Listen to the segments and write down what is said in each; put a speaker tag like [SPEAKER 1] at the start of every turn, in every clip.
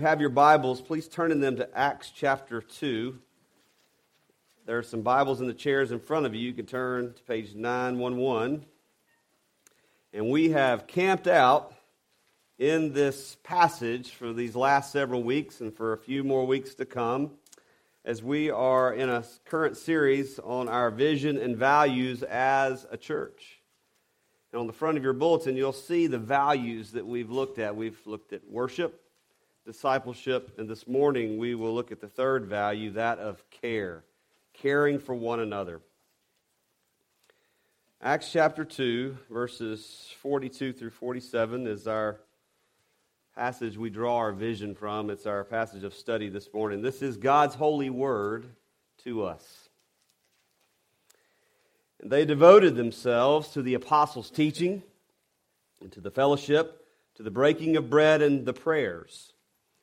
[SPEAKER 1] you have your Bibles, please turn in them to Acts chapter 2. There are some Bibles in the chairs in front of you. You can turn to page 911. And we have camped out in this passage for these last several weeks and for a few more weeks to come as we are in a current series on our vision and values as a church. And on the front of your bulletin, you'll see the values that we've looked at. We've looked at worship, discipleship, and this morning we will look at the third value, that of care, caring for one another. Acts chapter 2, verses 42 through 47 is our passage we draw our vision from. It's our passage of study this morning. This is God's holy word to us. And they devoted themselves to the apostles' teaching, and to the fellowship, to the breaking of bread, and the prayers.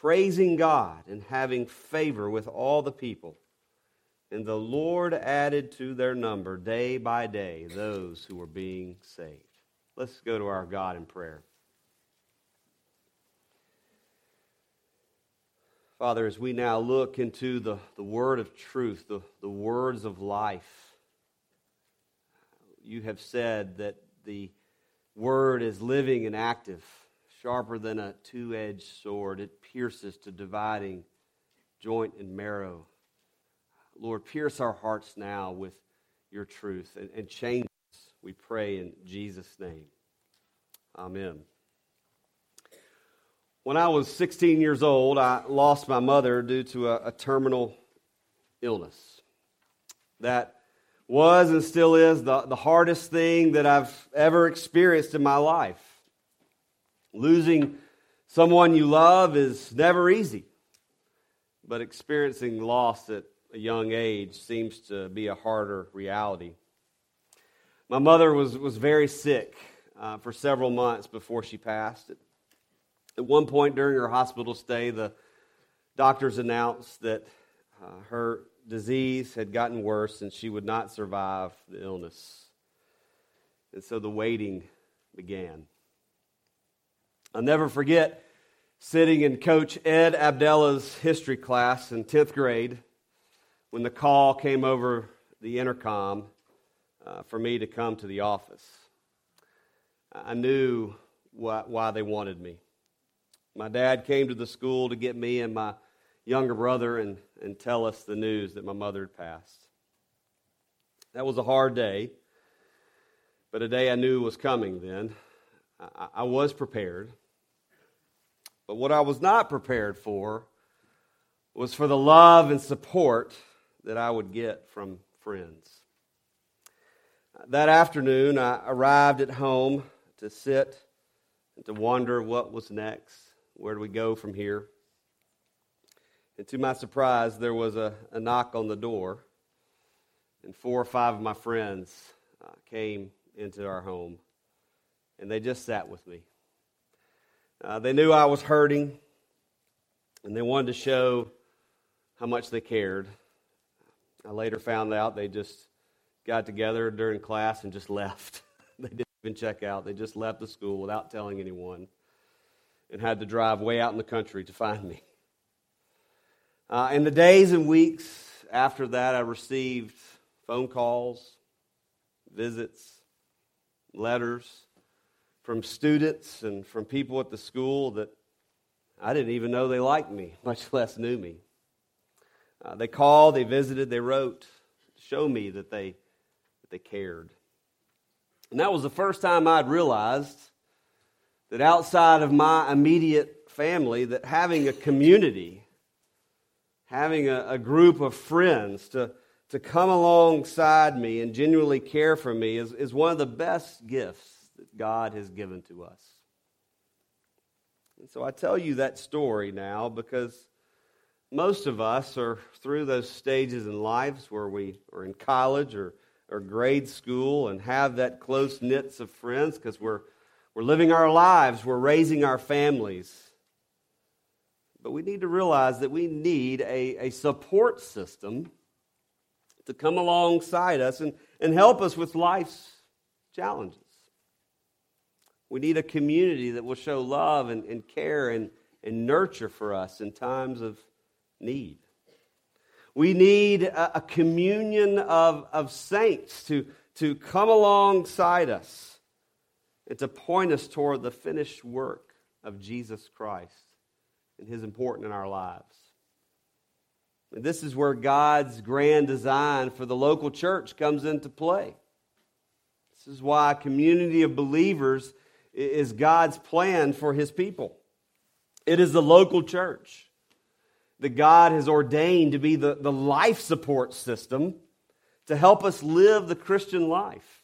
[SPEAKER 1] praising God and having favor with all the people. And the Lord added to their number day by day those who were being saved. Let's go to our God in prayer. Father, as we now look into the, the word of truth, the, the words of life, you have said that the word is living and active, sharper than a two edged sword. It pierces to dividing joint and marrow. Lord, pierce our hearts now with your truth and, and change us, we pray in Jesus' name. Amen. When I was 16 years old, I lost my mother due to a, a terminal illness. That was and still is the, the hardest thing that I've ever experienced in my life. Losing someone you love is never easy, but experiencing loss at a young age seems to be a harder reality. My mother was, was very sick uh, for several months before she passed. At one point during her hospital stay, the doctors announced that uh, her disease had gotten worse and she would not survive the illness. And so the waiting began. I'll never forget sitting in Coach Ed Abdella's history class in 10th grade when the call came over the intercom uh, for me to come to the office. I knew why, why they wanted me. My dad came to the school to get me and my younger brother and, and tell us the news that my mother had passed. That was a hard day, but a day I knew was coming then. I, I was prepared. But what I was not prepared for was for the love and support that I would get from friends. That afternoon, I arrived at home to sit and to wonder what was next. Where do we go from here? And to my surprise, there was a, a knock on the door, and four or five of my friends uh, came into our home, and they just sat with me. Uh, they knew I was hurting, and they wanted to show how much they cared. I later found out they just got together during class and just left. they didn't even check out. They just left the school without telling anyone and had to drive way out in the country to find me. Uh, in the days and weeks after that, I received phone calls, visits, letters from students and from people at the school that I didn't even know they liked me, much less knew me. Uh, they called, they visited, they wrote to show me that they, that they cared. And that was the first time I'd realized that outside of my immediate family, that having a community, having a, a, group of friends to, to come alongside me and genuinely care for me is, is one of the best gifts that God has given to us. And so I tell you that story now because most of us are through those stages in lives where we are in college or, or grade school and have that close knits of friends because we're, we're living our lives, we're raising our families. But we need to realize that we need a, a support system to come alongside us and, and help us with life's challenges. We need a community that will show love and, and care and, and nurture for us in times of need. We need a, a communion of, of saints to, to come alongside us and to point us toward the finished work of Jesus Christ and his importance in our lives. And this is where God's grand design for the local church comes into play. This is why a community of believers is God's plan for his people. It is the local church that God has ordained to be the, the life support system to help us live the Christian life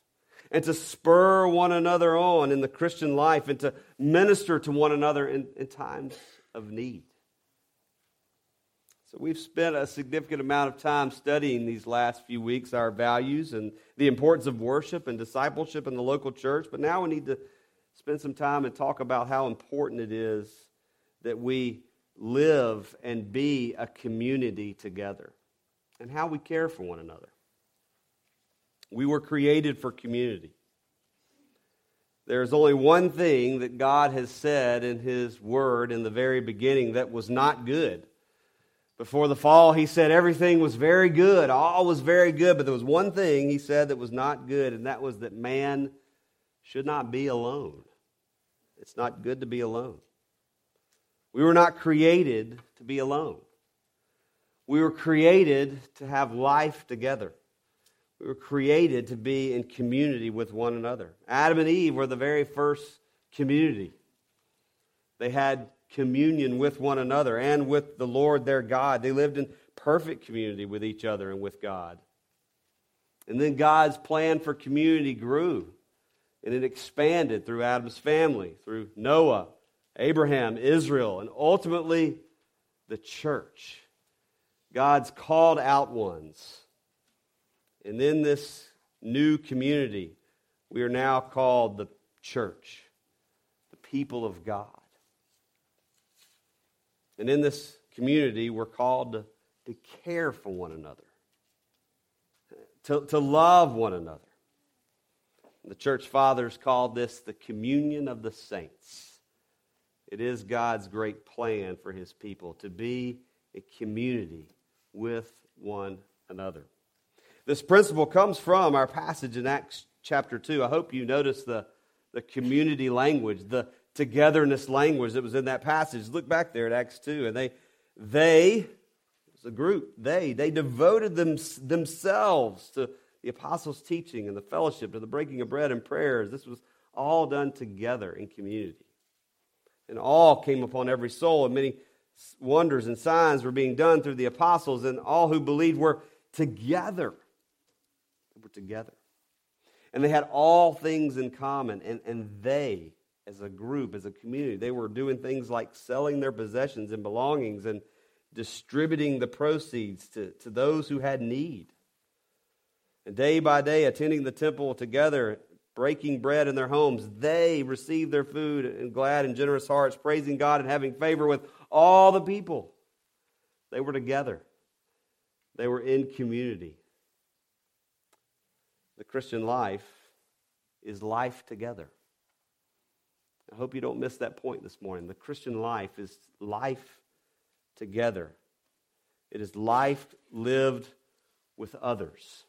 [SPEAKER 1] and to spur one another on in the Christian life and to minister to one another in, in times of need. So, we've spent a significant amount of time studying these last few weeks our values and the importance of worship and discipleship in the local church. But now we need to spend some time and talk about how important it is that we live and be a community together and how we care for one another. We were created for community. There's only one thing that God has said in His Word in the very beginning that was not good. Before the fall, He said everything was very good, all was very good, but there was one thing He said that was not good, and that was that man should not be alone. It's not good to be alone. We were not created to be alone. We were created to have life together. We were created to be in community with one another. Adam and Eve were the very first community. They had communion with one another and with the Lord their God. They lived in perfect community with each other and with God. And then God's plan for community grew and it expanded through Adam's family, through Noah, Abraham, Israel, and ultimately the church. God's called out ones and in this new community, we are now called the church, the people of God. And in this community, we're called to, to care for one another, to, to love one another. The church fathers called this the communion of the saints. It is God's great plan for his people to be a community with one another. This principle comes from our passage in Acts chapter 2. I hope you notice the, the community language, the togetherness language that was in that passage. Look back there at Acts 2. And they, they, it's a group, they, they devoted them, themselves to the apostles' teaching and the fellowship, to the breaking of bread and prayers. This was all done together in community. And all came upon every soul, and many wonders and signs were being done through the apostles, and all who believed were together They were together. And they had all things in common. And, and they, as a group, as a community, they were doing things like selling their possessions and belongings and distributing the proceeds to, to those who had need. And day by day, attending the temple together, breaking bread in their homes, they received their food in glad and generous hearts, praising God and having favor with all the people. They were together, they were in community. The Christian life is life together. I hope you don't miss that point this morning. The Christian life is life together, it is life lived with others.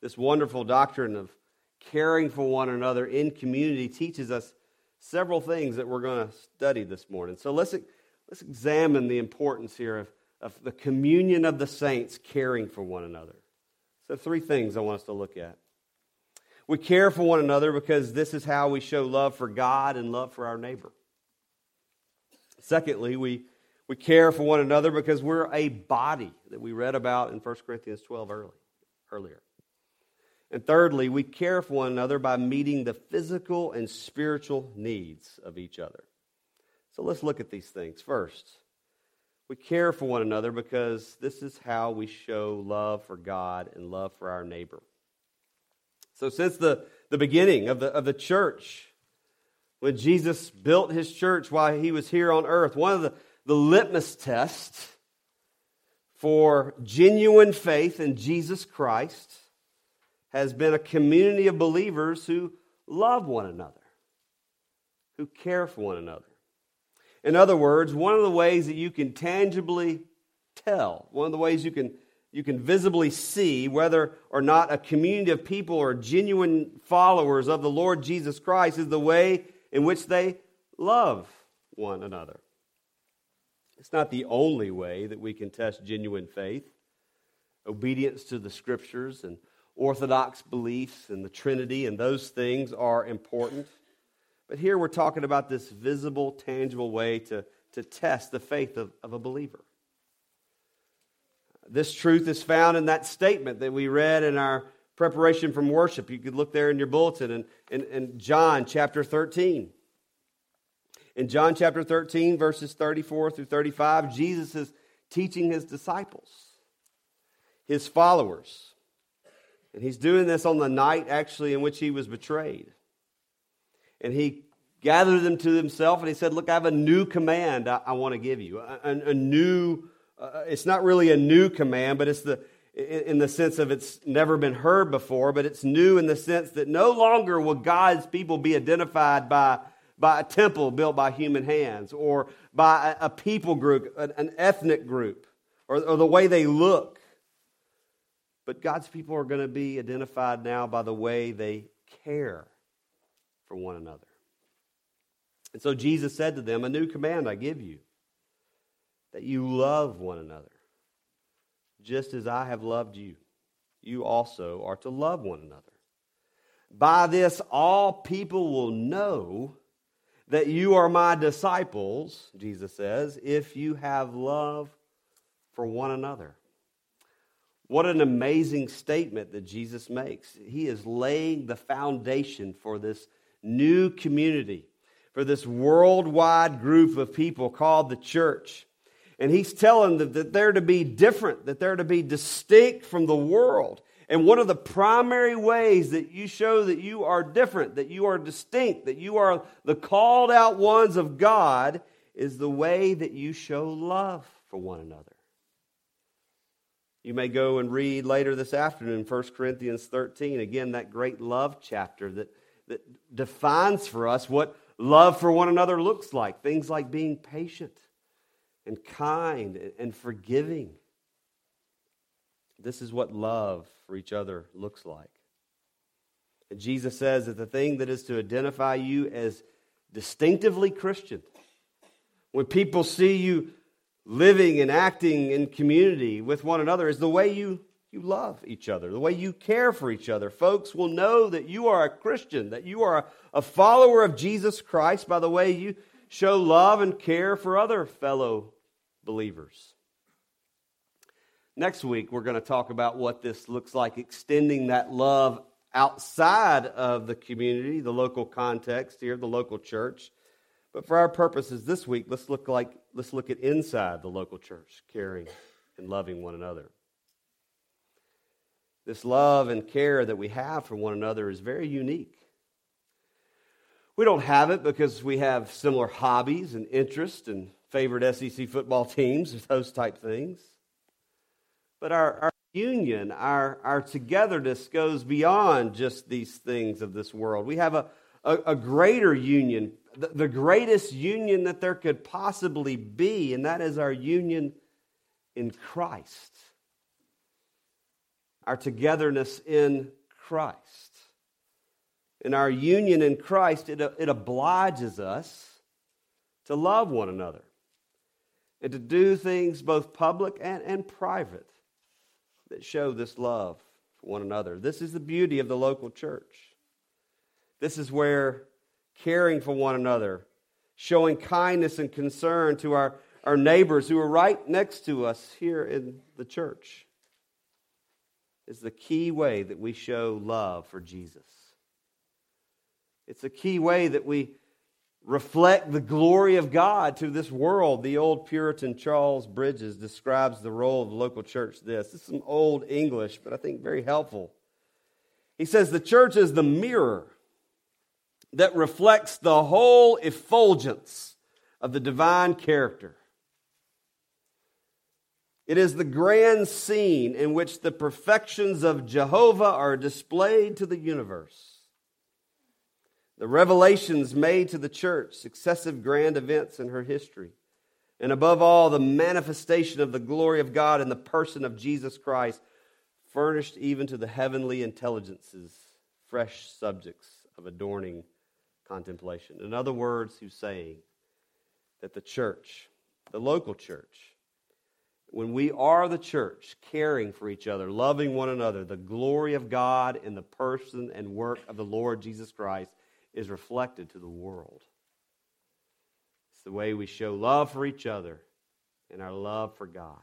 [SPEAKER 1] This wonderful doctrine of caring for one another in community teaches us several things that we're going to study this morning. So let's, let's examine the importance here of, of the communion of the saints caring for one another. So, three things I want us to look at. We care for one another because this is how we show love for God and love for our neighbor. Secondly, we, we care for one another because we're a body that we read about in 1 Corinthians 12 early, earlier. And thirdly, we care for one another by meeting the physical and spiritual needs of each other. So let's look at these things. First, We care for one another because this is how we show love for God and love for our neighbor. So, since the, the beginning of the, of the church, when Jesus built his church while he was here on earth, one of the, the litmus tests for genuine faith in Jesus Christ has been a community of believers who love one another, who care for one another. In other words, one of the ways that you can tangibly tell, one of the ways you can, you can visibly see whether or not a community of people are genuine followers of the Lord Jesus Christ is the way in which they love one another. It's not the only way that we can test genuine faith. Obedience to the scriptures and orthodox beliefs and the Trinity and those things are important. But here we're talking about this visible, tangible way to, to test the faith of, of a believer. This truth is found in that statement that we read in our preparation from worship. You could look there in your bulletin in, in, in John chapter 13. In John chapter 13, verses 34 through 35, Jesus is teaching his disciples, his followers. And he's doing this on the night, actually, in which he was betrayed. And he gathered them to himself and he said, Look, I have a new command I, I want to give you. A, a, a new, uh, it's not really a new command, but it's the, in the sense of it's never been heard before, but it's new in the sense that no longer will God's people be identified by by a temple built by human hands or by a, people group, an, an ethnic group, or, or the way they look. But God's people are going to be identified now by the way they care for one another. And so Jesus said to them, A new command I give you, that you love one another, just as I have loved you. You also are to love one another. By this, all people will know that you are my disciples, Jesus says, if you have love for one another. What an amazing statement that Jesus makes. He is laying the foundation for this new community, for this worldwide group of people called the church. And he's telling them that they're to be different, that they're to be distinct from the world. And one of the primary ways that you show that you are different, that you are distinct, that you are the called out ones of God is the way that you show love for one another. You may go and read later this afternoon 1 Corinthians 13, again, that great love chapter that, that defines for us what love for one another looks like. Things like being patient and kind and forgiving this is what love for each other looks like. And Jesus says that the thing that is to identify you as distinctively Christian, when people see you living and acting in community with one another, is the way you, you love each other, the way you care for each other. Folks will know that you are a Christian, that you are a, a follower of Jesus Christ by the way you show love and care for other fellow believers. Next week, we're going to talk about what this looks like, extending that love outside of the community, the local context here, the local church. But for our purposes this week, let's look like let's look at inside the local church, caring and loving one another. This love and care that we have for one another is very unique. We don't have it because we have similar hobbies and interests and favorite SEC football teams, or those type things. But our, our union, our, our togetherness goes beyond just these things of this world. We have a, a, a greater union, the, greatest union that there could possibly be, and that is our union in Christ. Our togetherness in Christ. In our union in Christ, it, it obliges us to love one another and to do things both public and, and private that show this love for one another. This is the beauty of the local church. This is where caring for one another, showing kindness and concern to our, our neighbors who are right next to us here in the church, is the key way that we show love for Jesus. It's a key way that we reflect the glory of God to this world. The old Puritan Charles Bridges describes the role of the local church this. This is some old English, but I think very helpful. He says the church is the mirror that reflects the whole effulgence of the divine character. It is the grand scene in which the perfections of Jehovah are displayed to the universe. The revelations made to the church, successive grand events in her history, and above all, the manifestation of the glory of God in the person of Jesus Christ, furnished even to the heavenly intelligences fresh subjects of adorning contemplation. In other words, he's saying that the church, the local church, when we are the church, caring for each other, loving one another, the glory of God in the person and work of the Lord Jesus Christ is reflected to the world. It's the way we show love for each other and our love for God.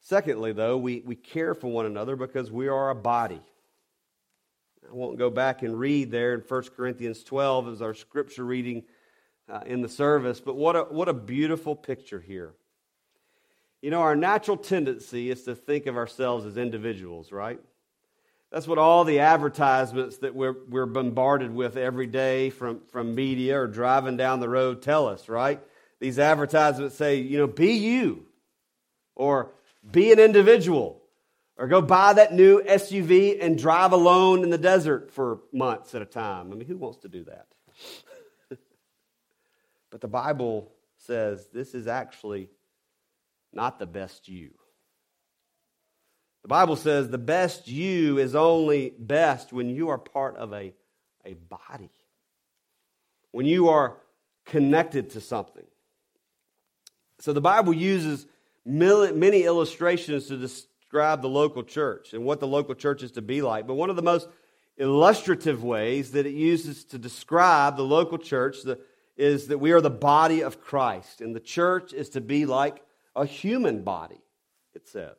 [SPEAKER 1] Secondly, though, we, we care for one another because we are a body. I won't go back and read there in 1 Corinthians 12 as our scripture reading uh, in the service, but what a, what a beautiful picture here. You know, our natural tendency is to think of ourselves as individuals, right? That's what all the advertisements that we're, we're bombarded with every day from, from media or driving down the road tell us, right? These advertisements say, you know, be you, or be an individual, or go buy that new SUV and drive alone in the desert for months at a time. I mean, who wants to do that? but the Bible says this is actually not the best you. The Bible says the best you is only best when you are part of a, a body, when you are connected to something. So the Bible uses many illustrations to describe the local church and what the local church is to be like. But one of the most illustrative ways that it uses to describe the local church is that we are the body of Christ, and the church is to be like a human body, it says.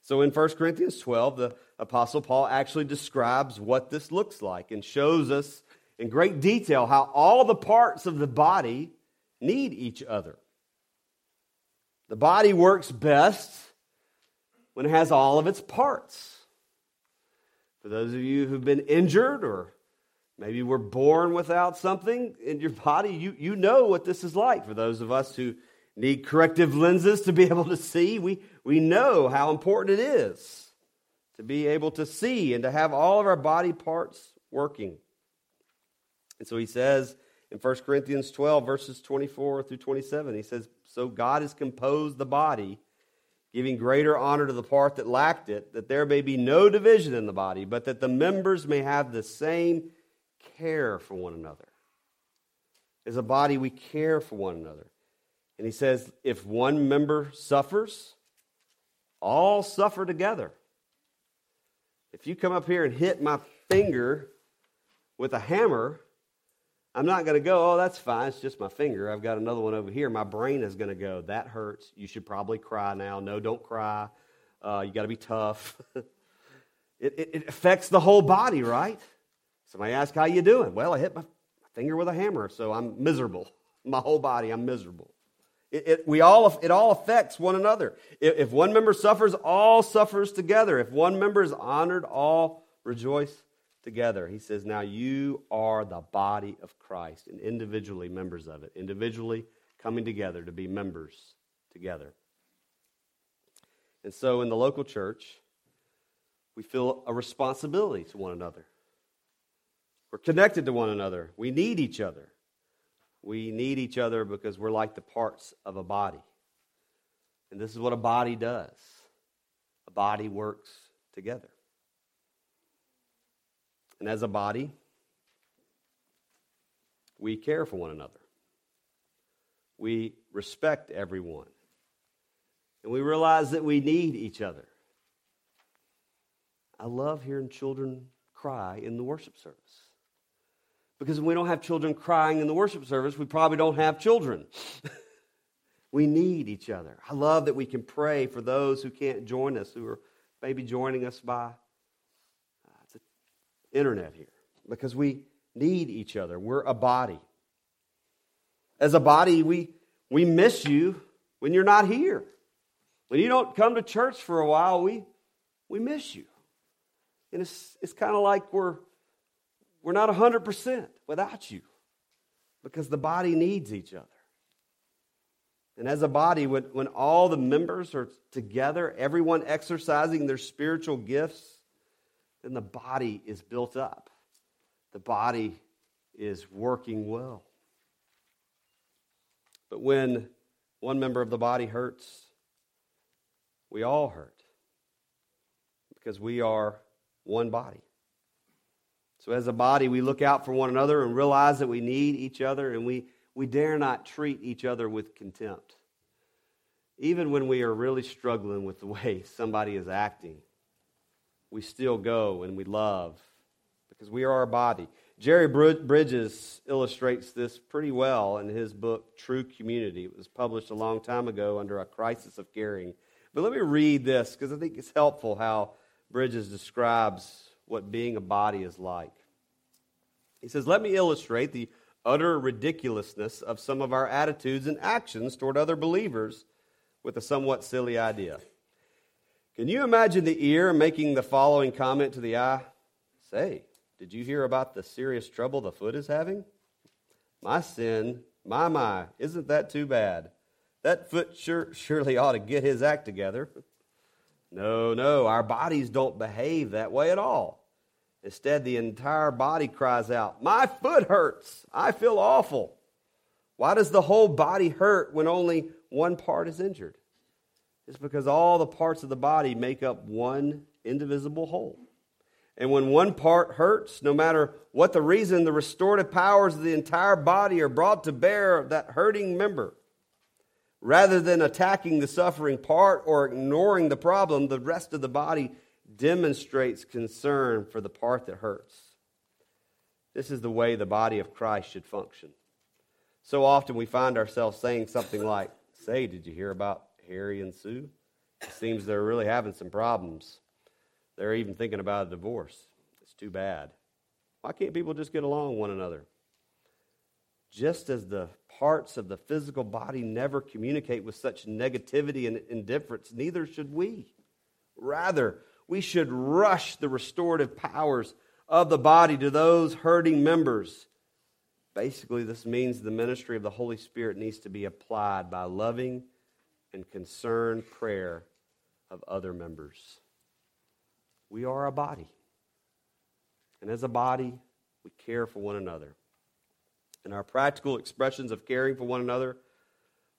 [SPEAKER 1] So in 1 Corinthians 12, the Apostle Paul actually describes what this looks like and shows us in great detail how all the parts of the body need each other. The body works best when it has all of its parts. For those of you who've been injured or maybe were born without something in your body, you, you know what this is like. For those of us who need corrective lenses to be able to see, we, we know how important it is to be able to see and to have all of our body parts working. And so he says, in 1 Corinthians 12, verses 24 through 27. He says, So God has composed the body, giving greater honor to the part that lacked it, that there may be no division in the body, but that the members may have the same care for one another. As a body, we care for one another. And he says, if one member suffers, all suffer together. If you come up here and hit my finger with a hammer, I'm not going to go, oh, that's fine. It's just my finger. I've got another one over here. My brain is going to go, that hurts. You should probably cry now. No, don't cry. Uh, you got to be tough. it, it, it, affects the whole body, right? Somebody asks, how you doing? Well, I hit my finger with a hammer, so I'm miserable. My whole body, I'm miserable. It, it, we all, it all affects one another. If, if one member suffers, all suffers together. If one member is honored, all rejoice together. He says, Now you are the body of Christ and individually members of it, individually coming together to be members together. And so in the local church, we feel a responsibility to one another. We're connected to one another. We need each other. We need each other because we're like the parts of a body. And this is what a body does a body works together. And as a body, we care for one another. We respect everyone. And we realize that we need each other. I love hearing children cry in the worship service. Because when we don't have children crying in the worship service, we probably don't have children. we need each other. I love that we can pray for those who can't join us, who are maybe joining us by internet here. because we need each other. We're a body. As a body, we, we miss you when you're not here. When you don't come to church for a while, we, we miss you. And it's, it's kind of like we're, we're not 100% without you because the body needs each other. And as a body, when, when all the members are together, everyone exercising their spiritual gifts, then the body is built up. The body is working well. But when one member of the body hurts, we all hurt because we are one body. So, as a body, we look out for one another and realize that we need each other, and we, we dare not treat each other with contempt. Even when we are really struggling with the way somebody is acting, we still go and we love because we are our body. Jerry Bridges illustrates this pretty well in his book, True Community. It was published a long time ago under a crisis of caring. But let me read this because I think it's helpful how Bridges describes what being a body is like. He says, Let me illustrate the utter ridiculousness of some of our attitudes and actions toward other believers with a somewhat silly idea. Can you imagine the ear making the following comment to the eye? Say, did you hear about the serious trouble the foot is having? My sin, my, my, isn't that too bad? That foot sure, surely ought to get his act together. No, no, our bodies don't behave that way at all. Instead, the entire body cries out, My foot hurts. I feel awful. Why does the whole body hurt when only one part is injured? It's because all the parts of the body make up one indivisible whole. And when one part hurts, no matter what the reason, the restorative powers of the entire body are brought to bear that hurting member. Rather than attacking the suffering part or ignoring the problem, the rest of the body demonstrates concern for the part that hurts. This is the way the body of Christ should function. So often we find ourselves saying something like, Say, did you hear about Harry and Sue? It seems they're really having some problems. They're even thinking about a divorce. It's too bad. Why can't people just get along one another? Just as the parts of the physical body never communicate with such negativity and indifference, neither should we. Rather, we should rush the restorative powers of the body to those hurting members. Basically, this means the ministry of the Holy Spirit needs to be applied by loving and concerned prayer of other members. We are a body. And as a body, we care for one another. And our practical expressions of caring for one another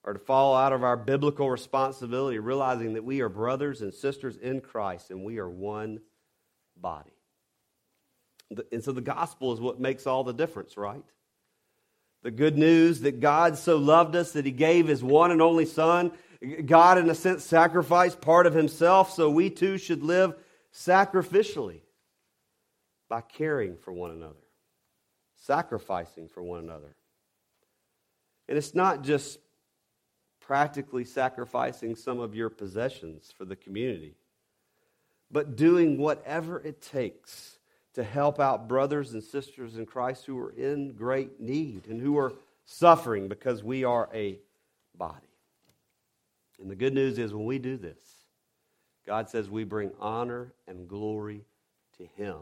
[SPEAKER 1] are to fall out of our biblical responsibility, realizing that we are brothers and sisters in Christ and we are one body. And so the gospel is what makes all the difference, right? The good news that God so loved us that he gave his one and only Son. God, in a sense, sacrificed part of himself so we too should live sacrificially by caring for one another, sacrificing for one another. And it's not just practically sacrificing some of your possessions for the community, but doing whatever it takes to help out brothers and sisters in Christ who are in great need and who are suffering because we are a body. And the good news is when we do this, God says we bring honor and glory to Him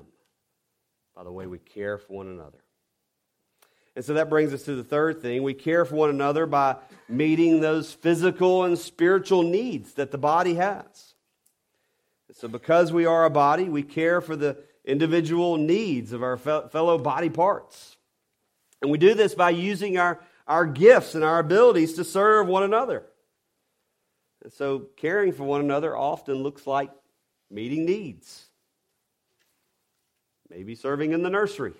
[SPEAKER 1] by the way we care for one another. And so that brings us to the third thing. We care for one another by meeting those physical and spiritual needs that the body has. And so, because we are a body, we care for the individual needs of our fellow body parts. And we do this by using our, our gifts and our abilities to serve one another. And so caring for one another often looks like meeting needs. Maybe serving in the nursery.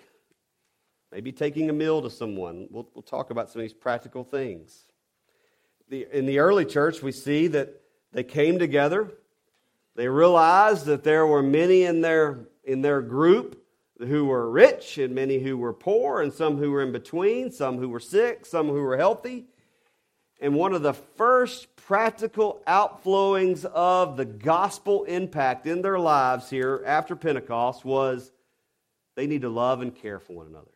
[SPEAKER 1] Maybe taking a meal to someone. We'll, we'll talk about some of these practical things. The, in the early church, we see that they came together. They realized that there were many in their, in their group who were rich and many who were poor, and some who were in between, some who were sick, some who were healthy. And one of the first practical outflowings of the gospel impact in their lives here after Pentecost was they need to love and care for one another.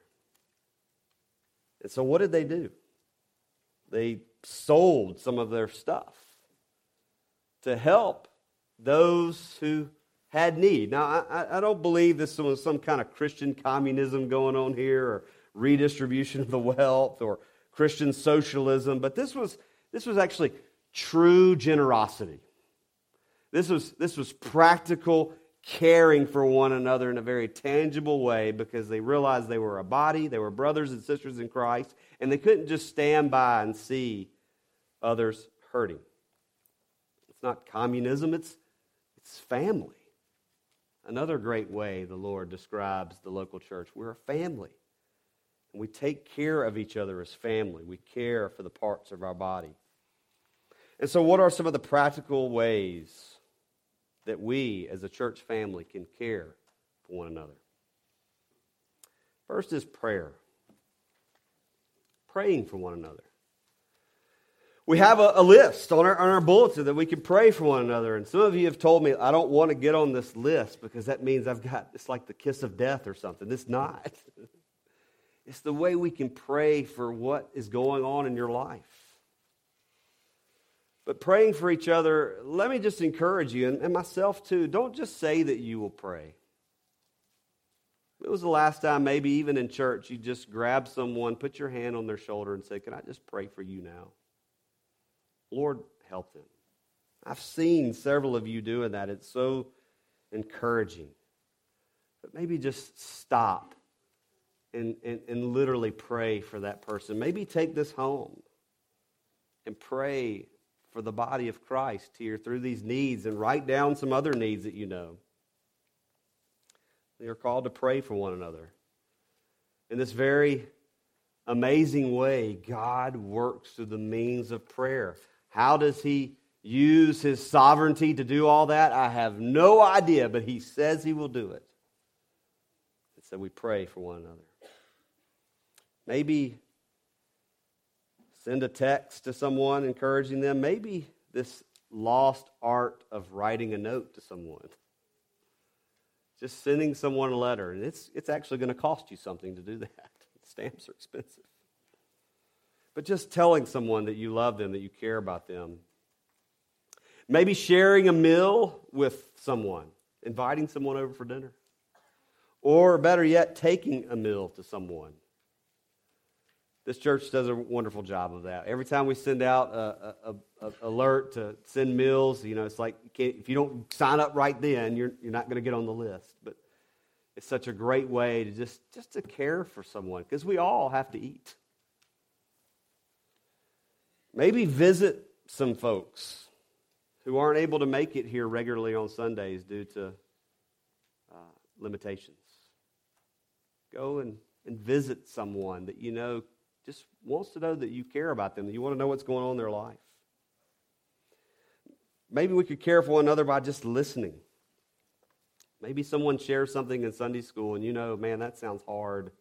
[SPEAKER 1] And so, what did they do? They sold some of their stuff to help those who had need. Now, I, I don't believe this was some kind of Christian communism going on here or redistribution of the wealth or Christian socialism, but this was, this was actually true generosity. This was, this was practical caring for one another in a very tangible way because they realized they were a body, they were brothers and sisters in Christ, and they couldn't just stand by and see others hurting. It's not communism, it's, it's family. Another great way the Lord describes the local church we're a family. And we take care of each other as family, we care for the parts of our body. And so, what are some of the practical ways that we as a church family can care for one another. First is prayer. Praying for one another. We have a, a list on our, on our bulletin that we can pray for one another. And some of you have told me, I don't want to get on this list because that means I've got, it's like the kiss of death or something. It's not. it's the way we can pray for what is going on in your life. But praying for each other, let me just encourage you, and, and myself too, don't just say that you will pray. It was the last time, maybe even in church, you just grab someone, put your hand on their shoulder, and say, Can I just pray for you now? Lord, help them. I've seen several of you doing that. It's so encouraging. But maybe just stop and, and, and literally pray for that person. Maybe take this home and pray for the body of Christ here through these needs and write down some other needs that you know. We are called to pray for one another. In this very amazing way, God works through the means of prayer. How does He use His sovereignty to do all that? I have no idea, but He says He will do it. And so we pray for one another. Maybe Send a text to someone encouraging them. Maybe this lost art of writing a note to someone. Just sending someone a letter. And it's, it's actually going to cost you something to do that. Stamps are expensive. But just telling someone that you love them, that you care about them. Maybe sharing a meal with someone, inviting someone over for dinner. Or better yet, taking a meal to someone. This church does a wonderful job of that. Every time we send out a, a, a alert to send meals, you know, it's like you if you don't sign up right then, you're, you're not going to get on the list. But it's such a great way to just, just to care for someone because we all have to eat. Maybe visit some folks who aren't able to make it here regularly on Sundays due to uh, limitations. Go and, and visit someone that you know just wants to know that you care about them, that you want to know what's going on in their life. Maybe we could care for one another by just listening. Maybe someone shares something in Sunday school and you know, man, that sounds hard.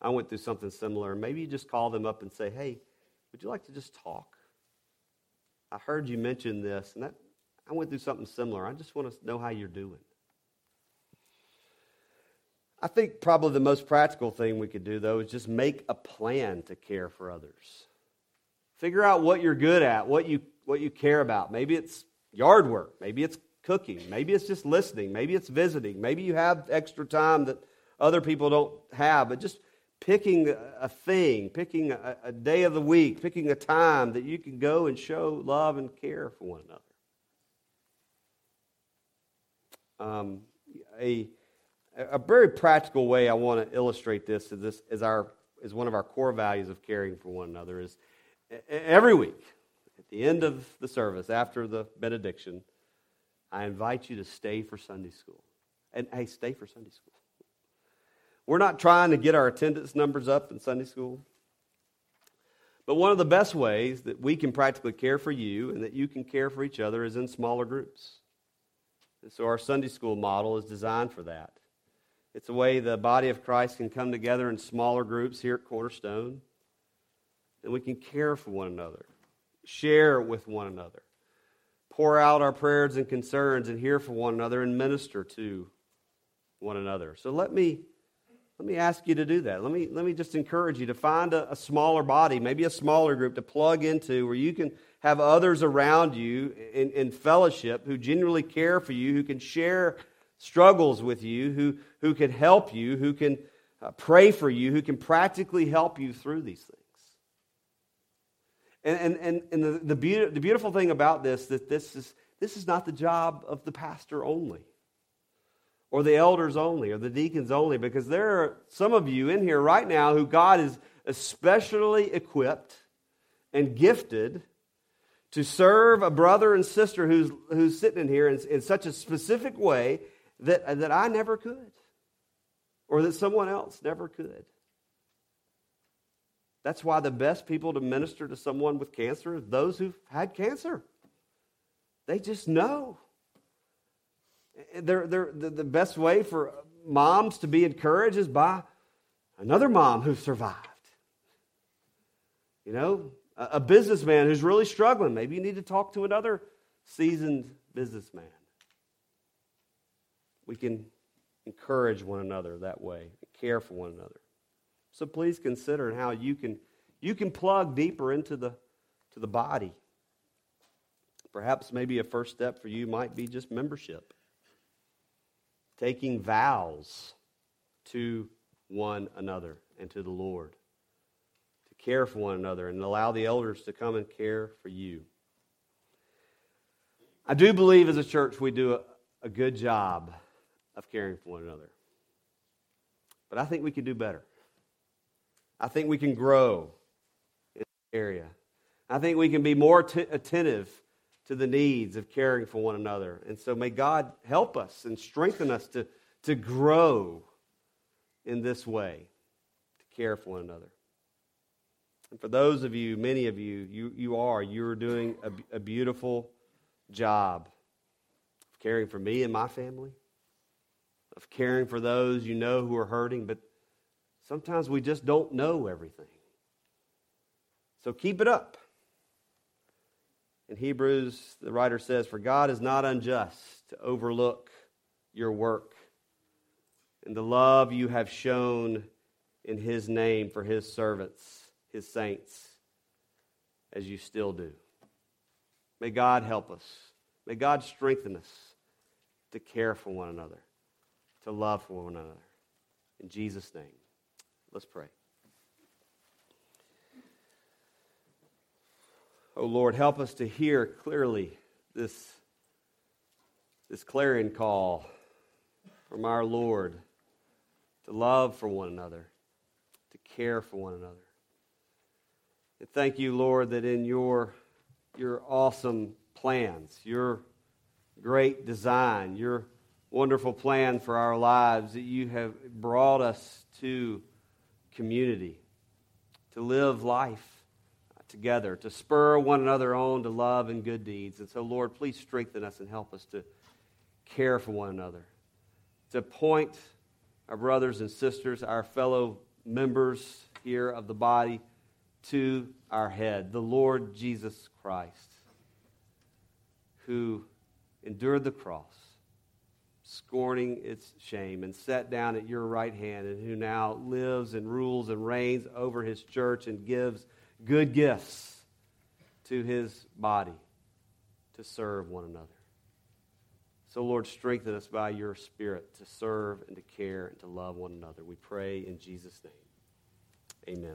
[SPEAKER 1] I went through something similar. Maybe you just call them up and say, hey, would you like to just talk? I heard you mention this, and that, I went through something similar. I just want to know how you're doing. I think probably the most practical thing we could do, though, is just make a plan to care for others. Figure out what you're good at, what you, what you care about. Maybe it's yard work, maybe it's cooking, maybe it's just listening, maybe it's visiting, maybe you have extra time that other people don't have, but just picking a thing, picking a, a day of the week, picking a time that you can go and show love and care for one another. Um, a a very practical way I want to illustrate this is this is our is one of our core values of caring for one another is every week at the end of the service after the benediction I invite you to stay for Sunday school. And hey, stay for Sunday school. We're not trying to get our attendance numbers up in Sunday school. But one of the best ways that we can practically care for you and that you can care for each other is in smaller groups. And so our Sunday school model is designed for that. It's a way the body of Christ can come together in smaller groups here at Cornerstone, and we can care for one another, share with one another, pour out our prayers and concerns, and hear from one another and minister to one another. So let me let me ask you to do that. Let me, let me just encourage you to find a, a smaller body, maybe a smaller group to plug into where you can have others around you in, in fellowship who genuinely care for you, who can share struggles with you, who, who can help you, who can uh, pray for you, who can practically help you through these things. And, and, and, and the, the, be- the beautiful thing about this that this is, this is not the job of the pastor only or the elders only or the deacons only because there are some of you in here right now who God is especially equipped and gifted to serve a brother and sister who's, who's sitting in here in, in such a specific way that, that I never could or that someone else never could. That's why the best people to minister to someone with cancer are those who've had cancer. They just know. They're, they're, the best way for moms to be encouraged is by another mom who survived. You know, a, a businessman who's really struggling. Maybe you need to talk to another seasoned businessman. We can encourage one another that way, and care for one another. So please consider how you can you can plug deeper into the to the body. Perhaps maybe a first step for you might be just membership taking vows to one another and to the Lord, to care for one another and allow the elders to come and care for you. I do believe as a church we do a, a good job of caring for one another. But I think we can do better. I think we can grow in this area. I think we can be more t- attentive to the needs of caring for one another. And so may God help us and strengthen us to, to grow in this way, to care for one another. And for those of you, many of you, you, you are, you're doing a, a beautiful job of caring for me and my family, of caring for those you know who are hurting, but sometimes we just don't know everything. So keep it up. In Hebrews, the writer says, For God is not unjust to overlook your work and the love you have shown in his name for his servants, his saints, as you still do. May God help us. May God strengthen us to care for one another, to love for one another. In Jesus' name, let's pray. Oh Lord, help us to hear clearly this, this clarion call from our Lord to love for one another, to care for one another. And thank you, Lord, that in your, your awesome plans, your great design, your wonderful plan for our lives, that you have brought us to community, to live life together, to spur one another on to love and good deeds. And so, Lord, please strengthen us and help us to care for one another, to point our brothers and sisters, our fellow members here of the body, to our head, the Lord Jesus Christ, who endured the cross, scorning its shame, and sat down at your right hand, and who now lives and rules and reigns over his church and gives good gifts to his body to serve one another. So, Lord, strengthen us by your Spirit to serve and to care and to love one another. We pray in Jesus' name. Amen.